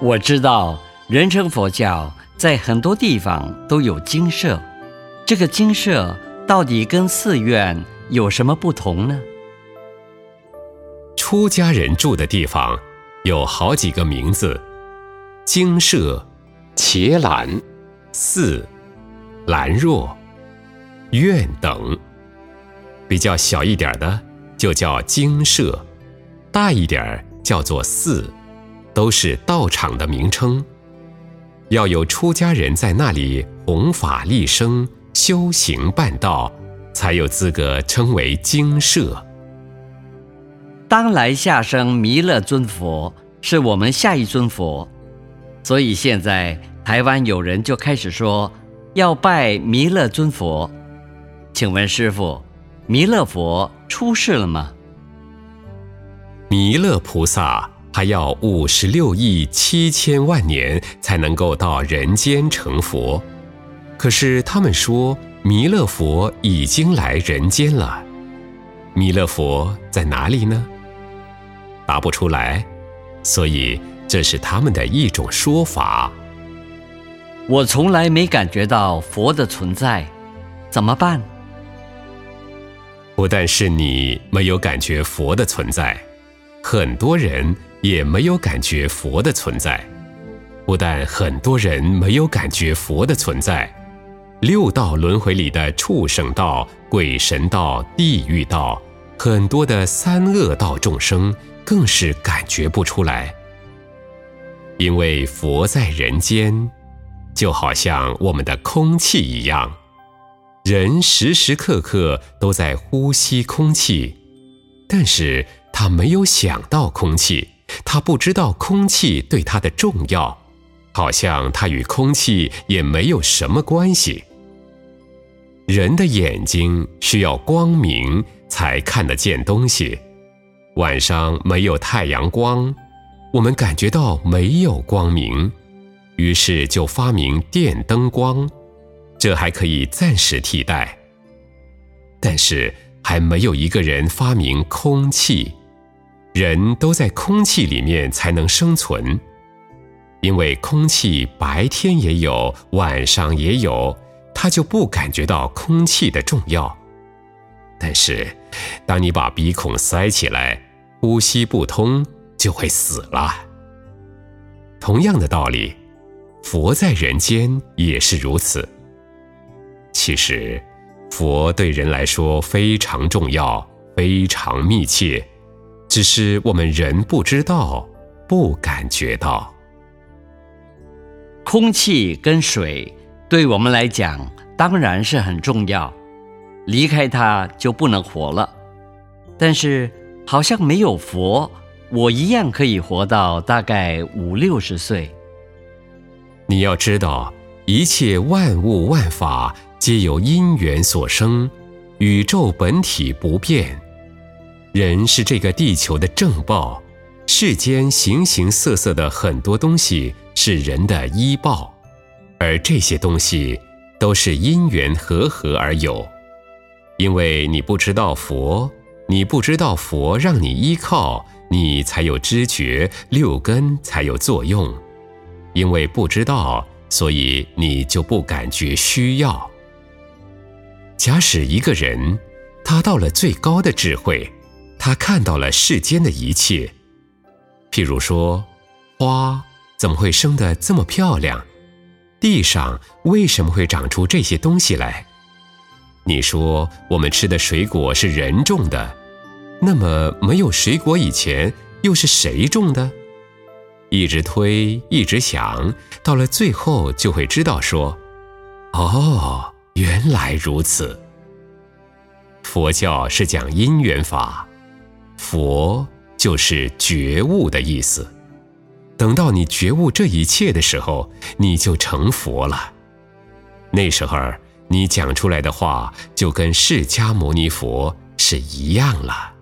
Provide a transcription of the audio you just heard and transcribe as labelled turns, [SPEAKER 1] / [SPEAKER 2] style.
[SPEAKER 1] 我知道人称佛教在很多地方都有精舍，这个精舍到底跟寺院有什么不同呢？
[SPEAKER 2] 出家人住的地方有好几个名字：精舍、伽蓝、寺、兰若、院等。比较小一点的就叫精舍，大一点叫做寺。都是道场的名称，要有出家人在那里弘法立生、修行办道，才有资格称为精舍。
[SPEAKER 1] 当来下生弥勒尊佛是我们下一尊佛，所以现在台湾有人就开始说要拜弥勒尊佛。请问师傅，弥勒佛出世了吗？
[SPEAKER 2] 弥勒菩萨。还要五十六亿七千万年才能够到人间成佛，可是他们说弥勒佛已经来人间了，弥勒佛在哪里呢？答不出来，所以这是他们的一种说法。
[SPEAKER 1] 我从来没感觉到佛的存在，怎么办？
[SPEAKER 2] 不但是你没有感觉佛的存在，很多人。也没有感觉佛的存在，不但很多人没有感觉佛的存在，六道轮回里的畜生道、鬼神道、地狱道，很多的三恶道众生更是感觉不出来。因为佛在人间，就好像我们的空气一样，人时时刻刻都在呼吸空气，但是他没有想到空气。他不知道空气对他的重要，好像他与空气也没有什么关系。人的眼睛需要光明才看得见东西，晚上没有太阳光，我们感觉到没有光明，于是就发明电灯光，这还可以暂时替代。但是还没有一个人发明空气。人都在空气里面才能生存，因为空气白天也有，晚上也有，他就不感觉到空气的重要。但是，当你把鼻孔塞起来，呼吸不通，就会死了。同样的道理，佛在人间也是如此。其实，佛对人来说非常重要，非常密切。只是我们人不知道，不感觉到。
[SPEAKER 1] 空气跟水对我们来讲当然是很重要，离开它就不能活了。但是好像没有佛，我一样可以活到大概五六十岁。
[SPEAKER 2] 你要知道，一切万物万法皆由因缘所生，宇宙本体不变。人是这个地球的正报，世间形形色色的很多东西是人的依报，而这些东西都是因缘和合而有。因为你不知道佛，你不知道佛让你依靠，你才有知觉，六根才有作用。因为不知道，所以你就不感觉需要。假使一个人，他到了最高的智慧。他看到了世间的一切，譬如说，花怎么会生得这么漂亮？地上为什么会长出这些东西来？你说我们吃的水果是人种的，那么没有水果以前又是谁种的？一直推，一直想，到了最后就会知道说：哦，原来如此。佛教是讲因缘法。佛就是觉悟的意思。等到你觉悟这一切的时候，你就成佛了。那时候你讲出来的话，就跟释迦牟尼佛是一样了。